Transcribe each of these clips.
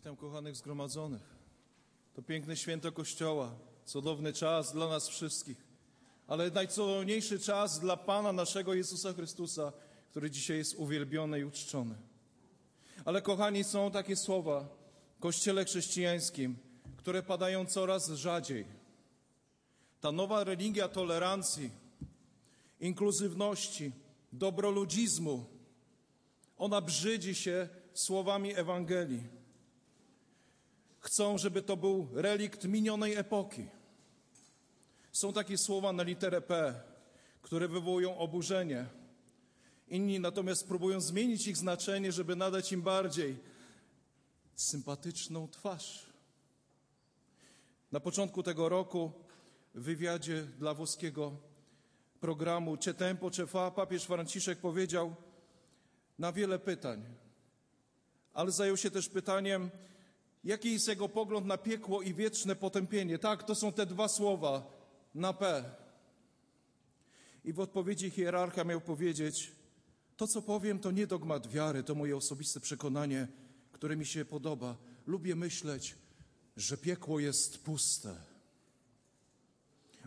Witam kochanych zgromadzonych. To piękne święto Kościoła, cudowny czas dla nas wszystkich, ale najcudowniejszy czas dla Pana naszego Jezusa Chrystusa, który dzisiaj jest uwielbiony i uczczony. Ale kochani, są takie słowa w Kościele chrześcijańskim, które padają coraz rzadziej. Ta nowa religia tolerancji, inkluzywności, dobroludzizmu, ona brzydzi się słowami Ewangelii. Chcą, żeby to był relikt minionej epoki. Są takie słowa na literę P, które wywołują oburzenie. Inni natomiast próbują zmienić ich znaczenie, żeby nadać im bardziej sympatyczną twarz. Na początku tego roku w wywiadzie dla włoskiego programu C'è tempo, c'è fa papież Franciszek powiedział na wiele pytań, ale zajął się też pytaniem, jaki jest jego pogląd na piekło i wieczne potępienie. Tak, to są te dwa słowa na P. I w odpowiedzi hierarcha miał powiedzieć, to co powiem to nie dogmat wiary, to moje osobiste przekonanie, które mi się podoba. Lubię myśleć, że piekło jest puste.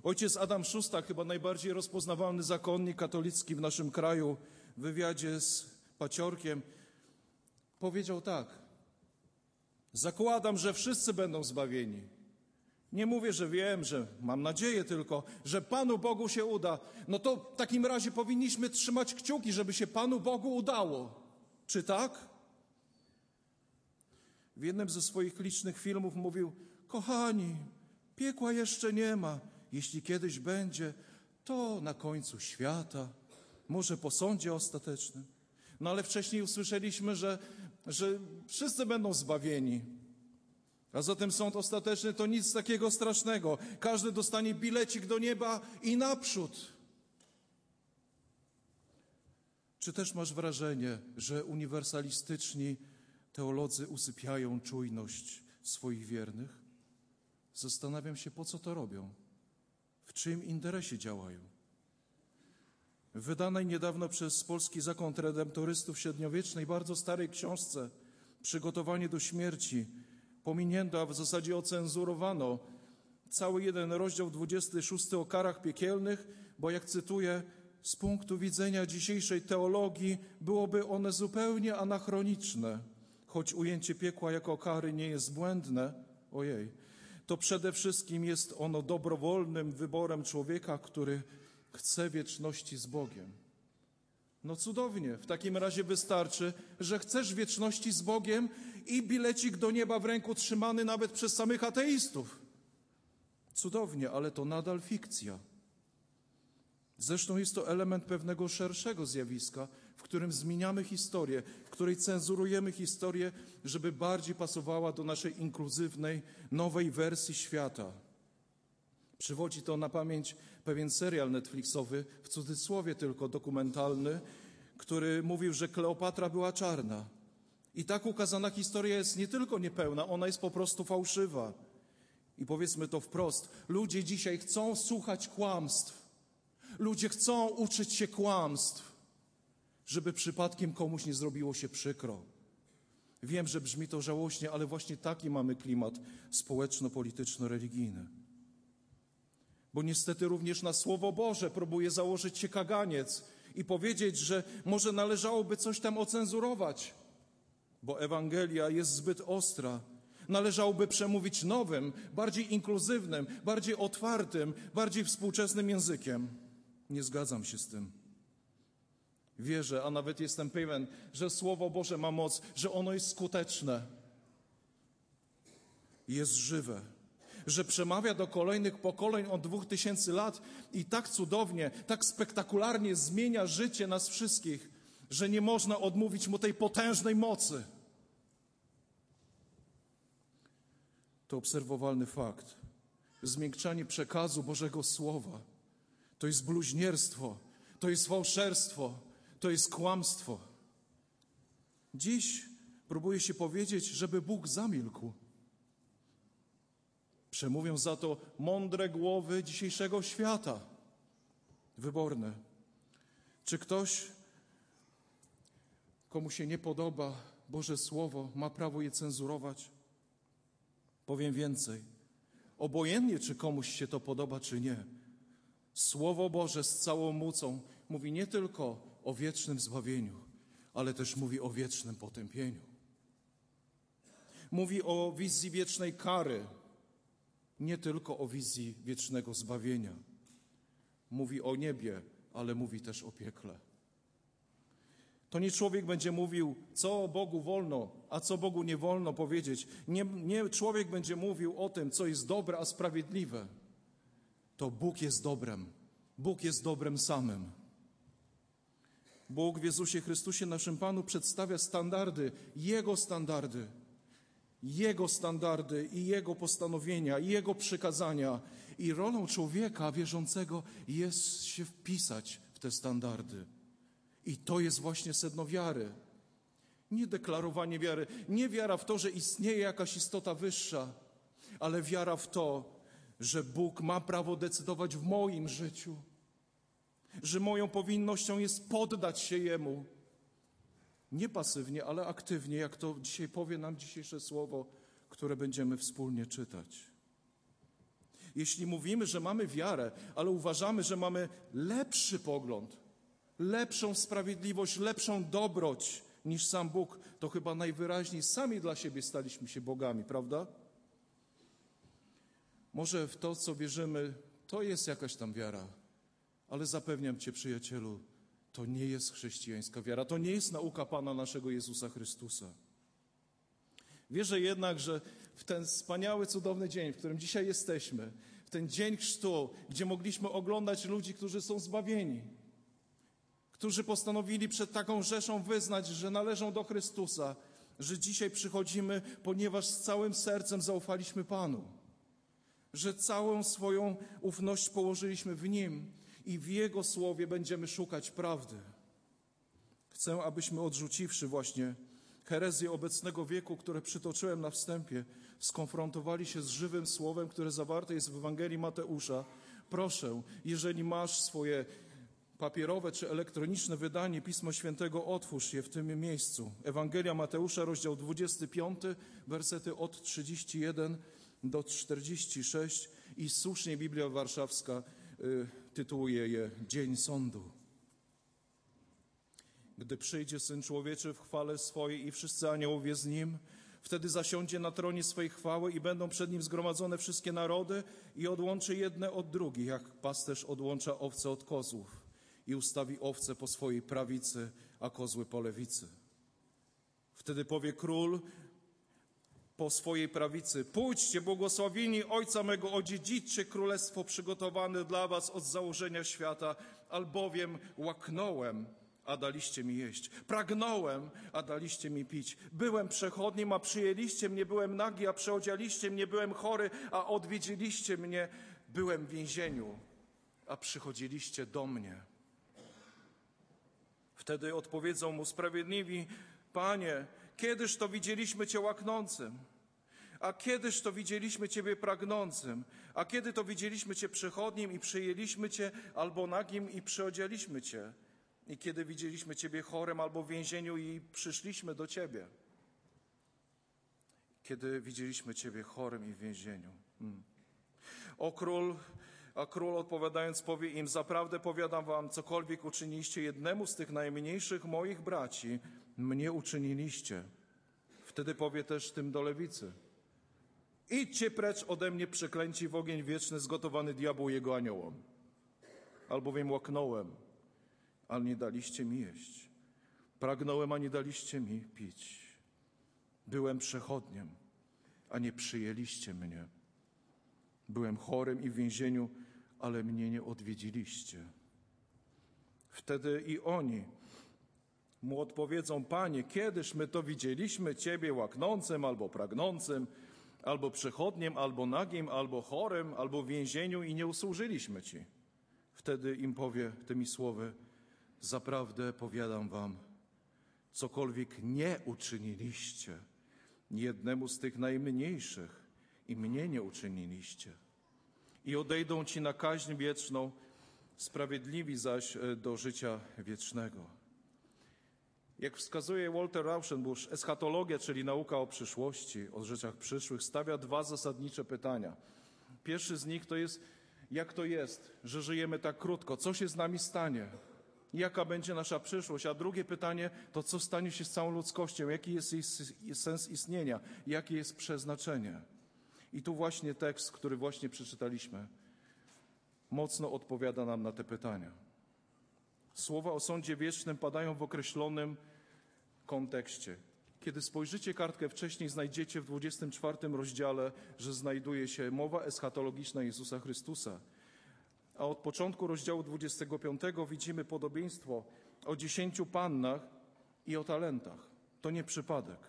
Ojciec Adam Szustak, chyba najbardziej rozpoznawalny zakonnik katolicki w naszym kraju, w wywiadzie z Paciorkiem, powiedział tak. Zakładam, że wszyscy będą zbawieni. Nie mówię, że wiem, że mam nadzieję tylko, że Panu Bogu się uda. No to w takim razie powinniśmy trzymać kciuki, żeby się Panu Bogu udało. Czy tak? W jednym ze swoich licznych filmów mówił: Kochani, piekła jeszcze nie ma. Jeśli kiedyś będzie, to na końcu świata, może po sądzie ostatecznym. No ale wcześniej usłyszeliśmy, że, że wszyscy będą zbawieni. A zatem sąd ostateczny to nic takiego strasznego. Każdy dostanie bilecik do nieba i naprzód. Czy też masz wrażenie, że uniwersalistyczni teolodzy usypiają czujność swoich wiernych? Zastanawiam się, po co to robią, w czym interesie działają. Wydanej niedawno przez Polski Zakon Redemptorystów Średniowiecznej, bardzo starej książce Przygotowanie do śmierci, pominięto, a w zasadzie ocenzurowano. Cały jeden rozdział 26 o karach piekielnych, bo jak cytuję, z punktu widzenia dzisiejszej teologii byłoby one zupełnie anachroniczne, choć ujęcie piekła jako kary nie jest błędne, ojej, to przede wszystkim jest ono dobrowolnym wyborem człowieka, który chce wieczności z Bogiem. No cudownie, w takim razie wystarczy, że chcesz wieczności z Bogiem i bilecik do nieba w ręku trzymany nawet przez samych ateistów. Cudownie, ale to nadal fikcja. Zresztą jest to element pewnego szerszego zjawiska, w którym zmieniamy historię, w której cenzurujemy historię, żeby bardziej pasowała do naszej inkluzywnej, nowej wersji świata. Przywodzi to na pamięć pewien serial Netflixowy, w cudzysłowie tylko dokumentalny, który mówił, że Kleopatra była czarna. I tak ukazana historia jest nie tylko niepełna, ona jest po prostu fałszywa. I powiedzmy to wprost: ludzie dzisiaj chcą słuchać kłamstw. Ludzie chcą uczyć się kłamstw, żeby przypadkiem komuś nie zrobiło się przykro. Wiem, że brzmi to żałośnie, ale właśnie taki mamy klimat społeczno-polityczno-religijny. Bo niestety również na Słowo Boże próbuje założyć się kaganiec i powiedzieć, że może należałoby coś tam ocenzurować, bo Ewangelia jest zbyt ostra. Należałoby przemówić nowym, bardziej inkluzywnym, bardziej otwartym, bardziej współczesnym językiem. Nie zgadzam się z tym. Wierzę, a nawet jestem pewien, że Słowo Boże ma moc, że ono jest skuteczne, jest żywe że przemawia do kolejnych pokoleń od dwóch tysięcy lat i tak cudownie, tak spektakularnie zmienia życie nas wszystkich, że nie można odmówić mu tej potężnej mocy. To obserwowalny fakt. Zmiękczanie przekazu Bożego Słowa to jest bluźnierstwo, to jest fałszerstwo, to jest kłamstwo. Dziś próbuje się powiedzieć, żeby Bóg zamilkł. Przemówią za to mądre głowy dzisiejszego świata. Wyborne. Czy ktoś, komu się nie podoba Boże Słowo, ma prawo je cenzurować? Powiem więcej. Obojętnie, czy komuś się to podoba, czy nie. Słowo Boże z całą mocą mówi nie tylko o wiecznym zbawieniu, ale też mówi o wiecznym potępieniu. Mówi o wizji wiecznej kary, nie tylko o wizji wiecznego zbawienia. Mówi o niebie, ale mówi też o piekle. To nie człowiek będzie mówił, co Bogu wolno, a co Bogu nie wolno powiedzieć. Nie, nie człowiek będzie mówił o tym, co jest dobre, a sprawiedliwe. To Bóg jest dobrem. Bóg jest dobrem samym. Bóg w Jezusie Chrystusie, naszym Panu, przedstawia standardy, Jego standardy, Jego standardy i Jego postanowienia, i Jego przykazania. I rolą człowieka wierzącego jest się wpisać w te standardy. I to jest właśnie sedno wiary. Nie deklarowanie wiary, nie wiara w to, że istnieje jakaś istota wyższa, ale wiara w to, że Bóg ma prawo decydować w moim życiu, że moją powinnością jest poddać się Jemu. Nie pasywnie, ale aktywnie, jak to dzisiaj powie nam dzisiejsze słowo, które będziemy wspólnie czytać. Jeśli mówimy, że mamy wiarę, ale uważamy, że mamy lepszy pogląd, lepszą sprawiedliwość, lepszą dobroć niż sam Bóg, to chyba najwyraźniej sami dla siebie staliśmy się bogami, prawda? Może w to, co wierzymy, to jest jakaś tam wiara, ale zapewniam Cię, przyjacielu, to nie jest chrześcijańska wiara, to nie jest nauka Pana naszego Jezusa Chrystusa. Wierzę jednak, że w ten wspaniały, cudowny dzień, w którym dzisiaj jesteśmy, w ten dzień chrztu, gdzie mogliśmy oglądać ludzi, którzy są zbawieni, którzy postanowili przed taką rzeszą wyznać, że należą do Chrystusa, że dzisiaj przychodzimy, ponieważ z całym sercem zaufaliśmy Panu, że całą swoją ufność położyliśmy w Nim i w Jego słowie będziemy szukać prawdy. Chcę, abyśmy odrzuciwszy właśnie herezję obecnego wieku, które przytoczyłem na wstępie, skonfrontowali się z żywym słowem, które zawarte jest w Ewangelii Mateusza. Proszę, jeżeli masz swoje papierowe czy elektroniczne wydanie Pisma Świętego, otwórz je w tym miejscu. Ewangelia Mateusza, rozdział 25, wersety od 31 do 46 i słusznie Biblia Warszawska tytułuje je Dzień Sądu. Gdy przyjdzie Syn Człowieczy w chwale swojej i wszyscy aniołowie z Nim, wtedy zasiądzie na tronie swej chwały i będą przed Nim zgromadzone wszystkie narody i odłączy jedne od drugich, jak pasterz odłącza owce od kozłów i ustawi owce po swojej prawicy, a kozły po lewicy. Wtedy powie król po swojej prawicy: Pójdźcie, błogosławieni Ojca mego, odziedziczcie królestwo przygotowane dla was od założenia świata, albowiem łaknąłem, a daliście mi jeść. Pragnąłem, a daliście mi pić. Byłem przechodnim, a przyjęliście mnie. Byłem nagi, a przeodzialiście mnie. Byłem chory, a odwiedziliście mnie. Byłem w więzieniu, a przychodziliście do mnie. Wtedy odpowiedzą mu sprawiedliwi: Panie, kiedyż to widzieliśmy Cię łaknącym? A kiedyż to widzieliśmy Ciebie pragnącym? A kiedy to widzieliśmy Cię przechodnim i przyjęliśmy Cię, albo nagim i przyodzialiśmy Cię? I kiedy widzieliśmy Ciebie chorym albo w więzieniu i przyszliśmy do Ciebie? Kiedy widzieliśmy Ciebie chorym i w więzieniu? Hmm. O król, a król odpowiadając powie im, zaprawdę powiadam wam, cokolwiek uczyniliście jednemu z tych najmniejszych moich braci, mnie uczyniliście. Wtedy powie też tym do lewicy, idźcie precz ode mnie przeklęci w ogień wieczny zgotowany diabłu jego aniołom. Albowiem łaknąłem, ale nie daliście mi jeść. Pragnąłem, a nie daliście mi pić. Byłem przechodniem, a nie przyjęliście mnie. Byłem chorym i w więzieniu, ale mnie nie odwiedziliście. Wtedy i oni mu odpowiedzą: Panie, kiedyż my to widzieliśmy Ciebie łaknącym albo pragnącym, albo przechodniem, albo nagim, albo chorym, albo w więzieniu i nie usłużyliśmy Ci. Wtedy im powie tymi słowy: Zaprawdę powiadam Wam, cokolwiek nie uczyniliście jednemu z tych najmniejszych, i mnie nie uczyniliście. I odejdą ci na kaźń wieczną, sprawiedliwi zaś e, do życia wiecznego. Jak wskazuje Walter Rauschenbusch, eschatologia, czyli nauka o przyszłości, o rzeczach przyszłych, stawia dwa zasadnicze pytania. Pierwszy z nich to jest, jak to jest, że żyjemy tak krótko? Co się z nami stanie? Jaka będzie nasza przyszłość? A drugie pytanie to, co stanie się z całą ludzkością? Jaki jest jej sens istnienia? Jakie jest przeznaczenie? I tu właśnie tekst, który właśnie przeczytaliśmy, mocno odpowiada nam na te pytania. Słowa o sądzie wiecznym padają w określonym kontekście. Kiedy spojrzycie kartkę wcześniej, znajdziecie w 24 rozdziale, że znajduje się mowa eschatologiczna Jezusa Chrystusa. A od początku rozdziału 25 widzimy podobieństwo o dziesięciu pannach i o talentach. To nie przypadek.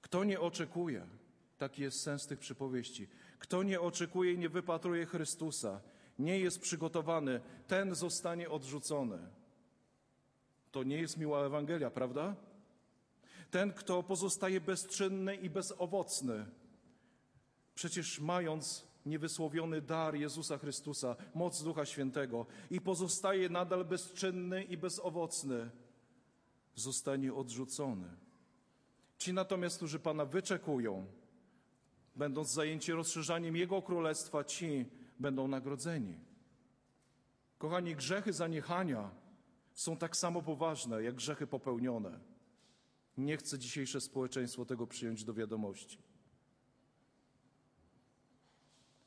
Kto nie oczekuje, taki jest sens tych przypowieści, kto nie oczekuje i nie wypatruje Chrystusa, nie jest przygotowany, ten zostanie odrzucony. To nie jest miła Ewangelia, prawda? Ten, kto pozostaje bezczynny i bezowocny, przecież mając niewysłowiony dar Jezusa Chrystusa, moc Ducha Świętego i pozostaje nadal bezczynny i bezowocny, zostanie odrzucony. Ci natomiast, którzy Pana wyczekują, będąc zajęci rozszerzaniem Jego Królestwa, ci będą nagrodzeni. Kochani, grzechy zaniechania są tak samo poważne jak grzechy popełnione. Nie chce dzisiejsze społeczeństwo tego przyjąć do wiadomości.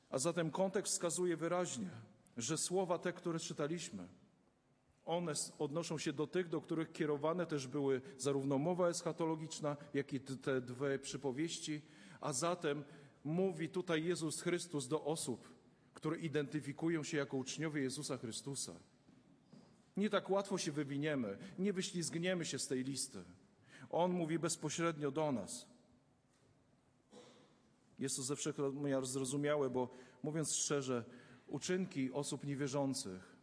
A zatem kontekst wskazuje wyraźnie, że słowa te, które czytaliśmy, one odnoszą się do tych, do których kierowane też były zarówno mowa eschatologiczna, jak i te dwie przypowieści, a zatem mówi tutaj Jezus Chrystus do osób, które identyfikują się jako uczniowie Jezusa Chrystusa. Nie tak łatwo się wywiniemy, nie wyślizgniemy się z tej listy. On mówi bezpośrednio do nas. Jest to ze wszechmiar zrozumiałe, bo mówiąc szczerze, uczynki osób niewierzących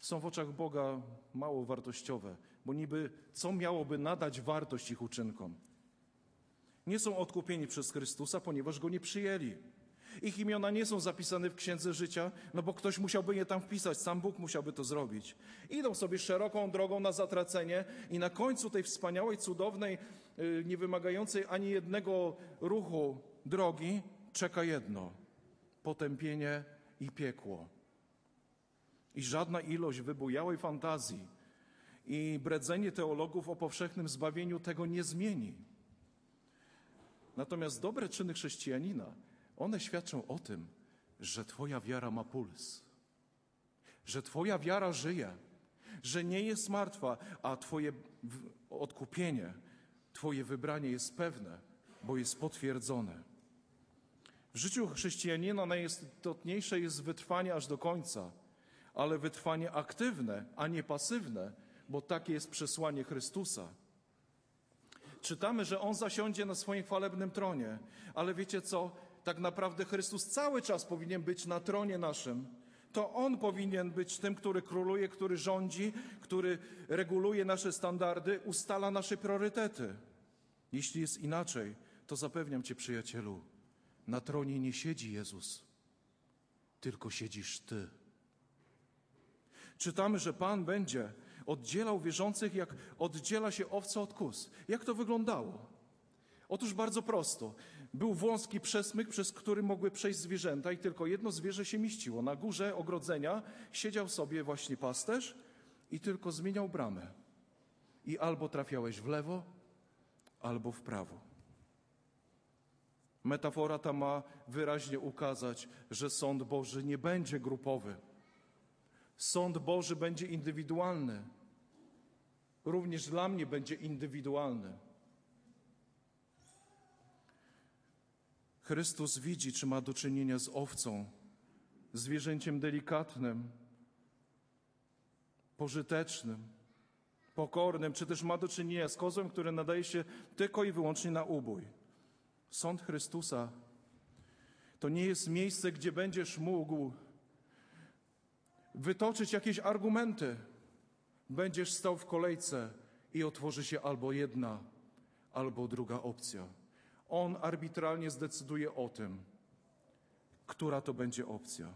są w oczach Boga mało wartościowe, bo niby co miałoby nadać wartość ich uczynkom? Nie są odkupieni przez Chrystusa, ponieważ go nie przyjęli. Ich imiona nie są zapisane w księdze życia, no bo ktoś musiałby je tam wpisać, sam Bóg musiałby to zrobić. Idą sobie szeroką drogą na zatracenie i na końcu tej wspaniałej, cudownej, y, nie wymagającej ani jednego ruchu drogi czeka jedno: potępienie i piekło. I żadna ilość wybujałej fantazji i bredzenie teologów o powszechnym zbawieniu tego nie zmieni. Natomiast dobre czyny chrześcijanina one świadczą o tym, że Twoja wiara ma puls, że Twoja wiara żyje, że nie jest martwa, a Twoje odkupienie, Twoje wybranie jest pewne, bo jest potwierdzone. W życiu chrześcijanina najistotniejsze jest wytrwanie aż do końca, ale wytrwanie aktywne, a nie pasywne, bo takie jest przesłanie Chrystusa. Czytamy, że On zasiądzie na swoim chwalebnym tronie, ale wiecie co? Tak naprawdę Chrystus cały czas powinien być na tronie naszym. To On powinien być tym, który króluje, który rządzi, który reguluje nasze standardy, ustala nasze priorytety. Jeśli jest inaczej, to zapewniam Cię, przyjacielu, na tronie nie siedzi Jezus, tylko siedzisz Ty. Czytamy, że Pan będzie oddzielał wierzących, jak oddziela się owca od kus. Jak to wyglądało? Otóż bardzo prosto. Był wąski przesmyk, przez który mogły przejść zwierzęta i tylko jedno zwierzę się mieściło. Na górze ogrodzenia siedział sobie właśnie pasterz i tylko zmieniał bramę. I albo trafiałeś w lewo, albo w prawo. Metafora ta ma wyraźnie ukazać, że sąd Boży nie będzie grupowy. Sąd Boży będzie indywidualny. Również dla mnie będzie indywidualny. Chrystus widzi, czy ma do czynienia z owcą, zwierzęciem delikatnym, pożytecznym, pokornym, czy też ma do czynienia z kozłem, który nadaje się tylko i wyłącznie na ubój. Sąd Chrystusa to nie jest miejsce, gdzie będziesz mógł wytoczyć jakieś argumenty. Będziesz stał w kolejce i otworzy się albo jedna, albo druga opcja. On arbitralnie zdecyduje o tym, która to będzie opcja.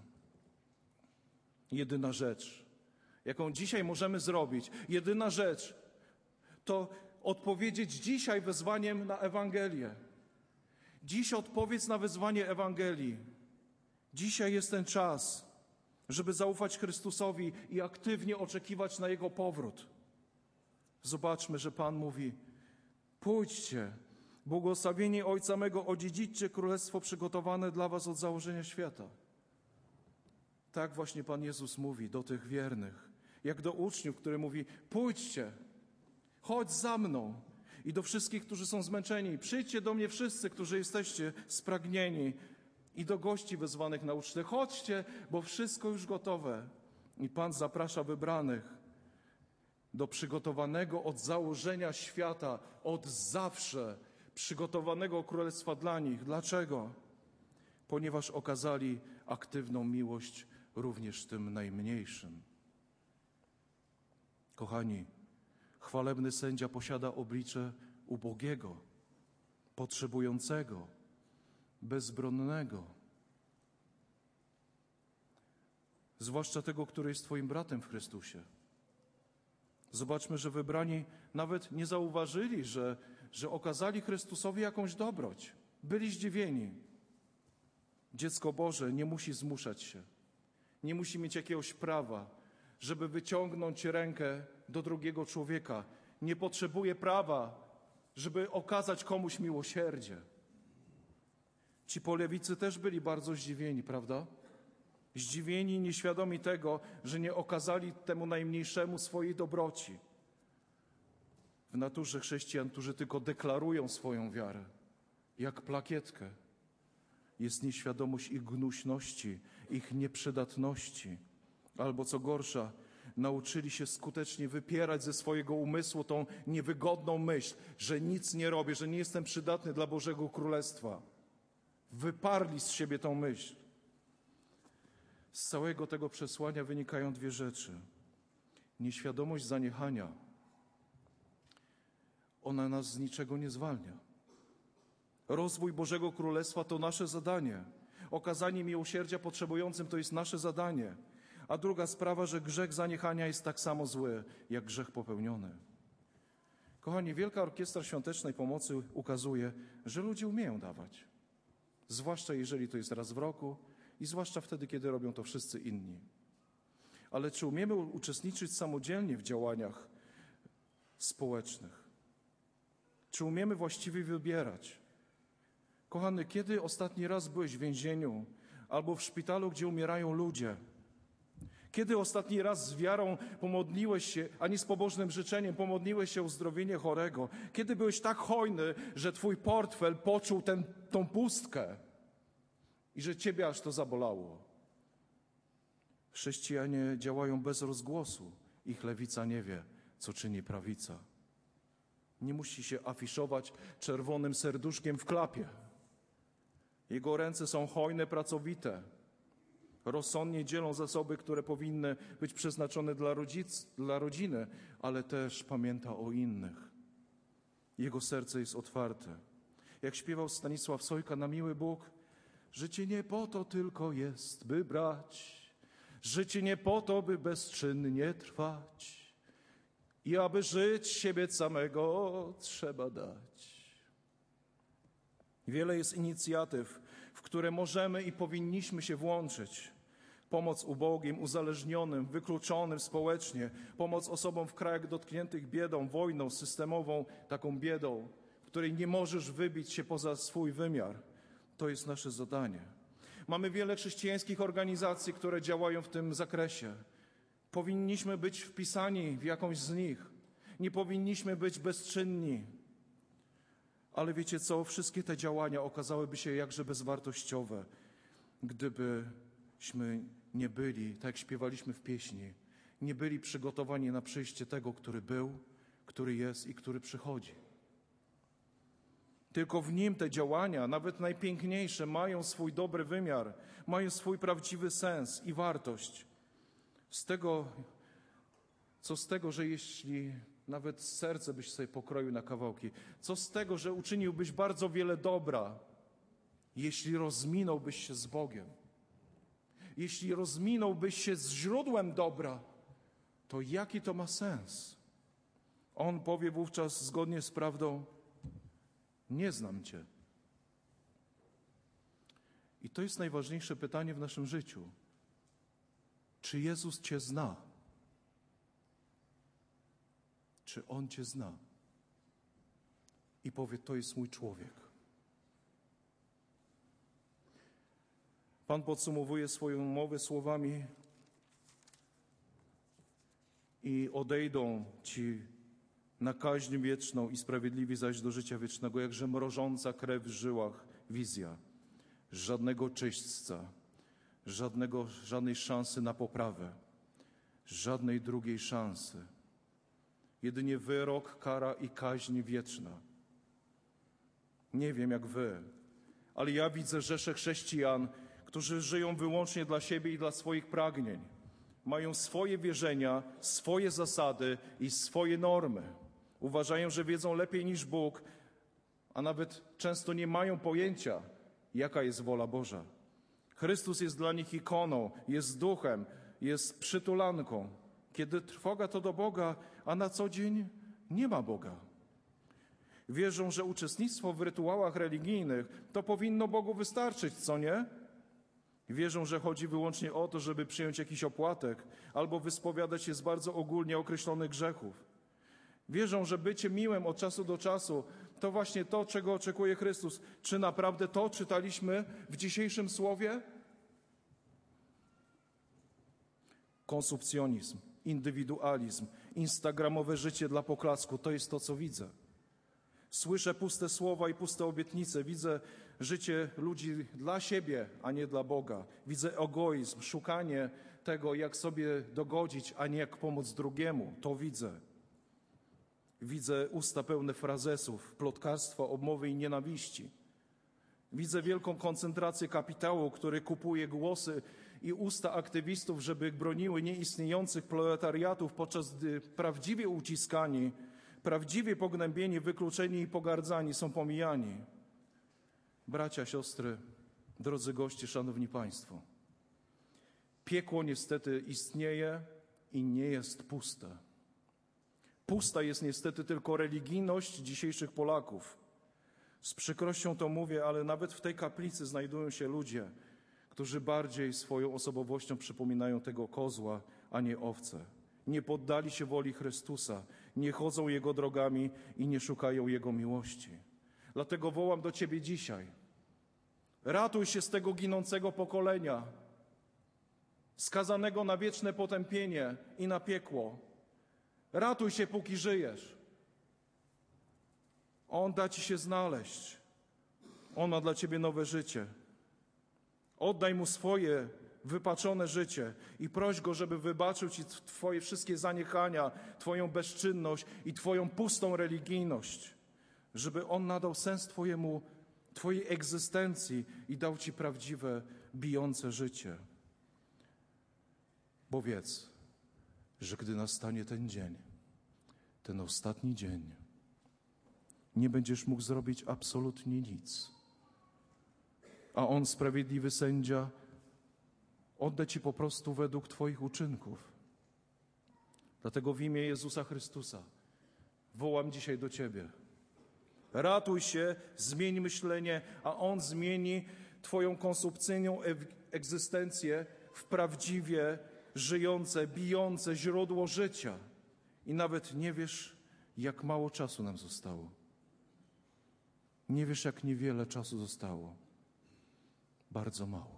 Jedyna rzecz, jaką dzisiaj możemy zrobić, jedyna rzecz, to odpowiedzieć dzisiaj wezwaniem na Ewangelię. Dziś odpowiedz na wezwanie Ewangelii. Dzisiaj jest ten czas, żeby zaufać Chrystusowi i aktywnie oczekiwać na Jego powrót. Zobaczmy, że Pan mówi: Pójdźcie, błogosławieni Ojca mego, odziedziczcie królestwo przygotowane dla Was od założenia świata. Tak właśnie Pan Jezus mówi do tych wiernych, jak do uczniów, który mówi: Pójdźcie, chodź za mną. I do wszystkich, którzy są zmęczeni, przyjdźcie do mnie wszyscy, którzy jesteście spragnieni, i do gości wezwanych na ucztę. Chodźcie, bo wszystko już gotowe. I Pan zaprasza wybranych do przygotowanego od założenia świata, od zawsze przygotowanego królestwa dla nich. Dlaczego? Ponieważ okazali aktywną miłość również tym najmniejszym. Kochani, chwalebny sędzia posiada oblicze ubogiego, potrzebującego, bezbronnego. Zwłaszcza tego, który jest Twoim bratem w Chrystusie. Zobaczmy, że wybrani nawet nie zauważyli, że, że okazali Chrystusowi jakąś dobroć. Byli zdziwieni. Dziecko Boże nie musi zmuszać się, nie musi mieć jakiegoś prawa, żeby wyciągnąć rękę do drugiego człowieka. Nie potrzebuje prawa, żeby okazać komuś miłosierdzie. Ci polewicy też byli bardzo zdziwieni, prawda? Zdziwieni nieświadomi tego, że nie okazali temu najmniejszemu swojej dobroci. W naturze chrześcijan, którzy tylko deklarują swoją wiarę, jak plakietkę, jest nieświadomość ich gnuśności, ich nieprzydatności, albo co gorsza, nauczyli się skutecznie wypierać ze swojego umysłu tą niewygodną myśl, że nic nie robię, że nie jestem przydatny dla Bożego Królestwa. Wyparli z siebie tą myśl. Z całego tego przesłania wynikają dwie rzeczy. Nieświadomość zaniechania. Ona nas z niczego nie zwalnia. Rozwój Bożego Królestwa to nasze zadanie. Okazanie miłosierdzia potrzebującym to jest nasze zadanie. A druga sprawa, że grzech zaniechania jest tak samo zły, jak grzech popełniony. Kochani, Wielka Orkiestra Świątecznej Pomocy ukazuje, że ludzie umieją dawać. Zwłaszcza jeżeli to jest raz w roku i zwłaszcza wtedy, kiedy robią to wszyscy inni. Ale czy umiemy uczestniczyć samodzielnie w działaniach społecznych? Czy umiemy właściwie wybierać? Kochany, kiedy ostatni raz byłeś w więzieniu albo w szpitalu, gdzie umierają ludzie? Kiedy ostatni raz z wiarą pomodliłeś się, a nie z pobożnym życzeniem, pomodliłeś się o uzdrowienie chorego? Kiedy byłeś tak hojny, że twój portfel poczuł tą pustkę i że ciebie aż to zabolało? Chrześcijanie działają bez rozgłosu. Ich lewica nie wie, co czyni prawica. Nie musi się afiszować czerwonym serduszkiem w klapie. Jego ręce są hojne, pracowite. Rozsądnie dzielą zasoby, które powinny być przeznaczone dla, rodzic, dla rodziny, ale też pamięta o innych. Jego serce jest otwarte. Jak śpiewał Stanisław Sojka na miły Bóg, życie nie po to tylko jest, by brać, życie nie po to, by bezczynnie trwać. I aby żyć siebie samego trzeba dać. Wiele jest inicjatyw, w które możemy i powinniśmy się włączyć. Pomoc ubogim, uzależnionym, wykluczonym społecznie, pomoc osobom w krajach dotkniętych biedą, wojną, systemową taką biedą, której nie możesz wybić się poza swój wymiar. To jest nasze zadanie. Mamy wiele chrześcijańskich organizacji, które działają w tym zakresie. Powinniśmy być wpisani w jakąś z nich. Nie powinniśmy być bezczynni. Ale wiecie co? Wszystkie te działania okazałyby się jakże bezwartościowe, gdybyśmy nie byli, tak jak śpiewaliśmy w pieśni, nie byli przygotowani na przyjście tego, który był, który jest i który przychodzi. Tylko w nim te działania, nawet najpiękniejsze, mają swój dobry wymiar, mają swój prawdziwy sens i wartość. Z tego, co z tego, że jeśli nawet serce byś sobie pokroił na kawałki, co z tego, że uczyniłbyś bardzo wiele dobra, jeśli rozminąłbyś się z Bogiem, jeśli rozminąłbyś się z źródłem dobra, to jaki to ma sens? On powie wówczas zgodnie z prawdą: Nie znam Cię. I to jest najważniejsze pytanie w naszym życiu. Czy Jezus Cię zna? Czy On Cię zna? I powie: To jest mój człowiek. Pan podsumowuje swoją mowę słowami: I odejdą ci na kaźń wieczną i sprawiedliwi zaś do życia wiecznego, jakże mrożąca krew w żyłach wizja. Żadnego czyśćca, żadnego, żadnej szansy na poprawę, żadnej drugiej szansy. Jedynie wyrok, kara i kaźń wieczna. Nie wiem jak wy, ale ja widzę rzesze chrześcijan, którzy żyją wyłącznie dla siebie i dla swoich pragnień. Mają swoje wierzenia, swoje zasady i swoje normy. Uważają, że wiedzą lepiej niż Bóg, a nawet często nie mają pojęcia, jaka jest wola Boża. Chrystus jest dla nich ikoną, jest duchem, jest przytulanką. Kiedy trwoga to do Boga, a na co dzień nie ma Boga. Wierzą, że uczestnictwo w rytuałach religijnych to powinno Bogu wystarczyć, co nie? Wierzą, że chodzi wyłącznie o to, żeby przyjąć jakiś opłatek albo wyspowiadać się z bardzo ogólnie określonych grzechów. Wierzą, że bycie miłym od czasu do czasu to właśnie to, czego oczekuje Chrystus. Czy naprawdę to czytaliśmy w dzisiejszym słowie? Konsumpcjonizm, indywidualizm, instagramowe życie dla poklasku to jest to, co widzę. Słyszę puste słowa i puste obietnice. Widzę życie ludzi dla siebie, a nie dla Boga. Widzę egoizm, szukanie tego, jak sobie dogodzić, a nie jak pomóc drugiemu. To widzę. Widzę usta pełne frazesów, plotkarstwa, obmowy i nienawiści. Widzę wielką koncentrację kapitału, który kupuje głosy i usta aktywistów, żeby broniły nieistniejących proletariatów, podczas gdy prawdziwie uciskani, prawdziwie pognębieni, wykluczeni i pogardzani są pomijani. Bracia, siostry, drodzy goście, szanowni państwo. Piekło niestety istnieje i nie jest puste. Pusta jest niestety tylko religijność dzisiejszych Polaków. Z przykrością to mówię, ale nawet w tej kaplicy znajdują się ludzie, którzy bardziej swoją osobowością przypominają tego kozła, a nie owce. Nie poddali się woli Chrystusa, nie chodzą Jego drogami i nie szukają Jego miłości. Dlatego wołam do Ciebie dzisiaj. Ratuj się z tego ginącego pokolenia, skazanego na wieczne potępienie i na piekło. Ratuj się, póki żyjesz. On da Ci się znaleźć. On ma dla Ciebie nowe życie. Oddaj Mu swoje wypaczone życie i proś Go, żeby wybaczył Ci Twoje wszystkie zaniechania, Twoją bezczynność i Twoją pustą religijność. Żeby On nadał sens Twojemu, Twojej egzystencji i dał Ci prawdziwe, bijące życie. Bo wiedz, że gdy nastanie ten dzień, ten ostatni dzień, nie będziesz mógł zrobić absolutnie nic. A On, sprawiedliwy sędzia, odda Ci po prostu według Twoich uczynków. Dlatego w imię Jezusa Chrystusa wołam dzisiaj do Ciebie. Ratuj się, zmień myślenie, a On zmieni Twoją konsumpcyjną egzystencję w prawdziwie żyjące, bijące źródło życia. I nawet nie wiesz, jak mało czasu nam zostało. Nie wiesz, jak niewiele czasu zostało. Bardzo mało.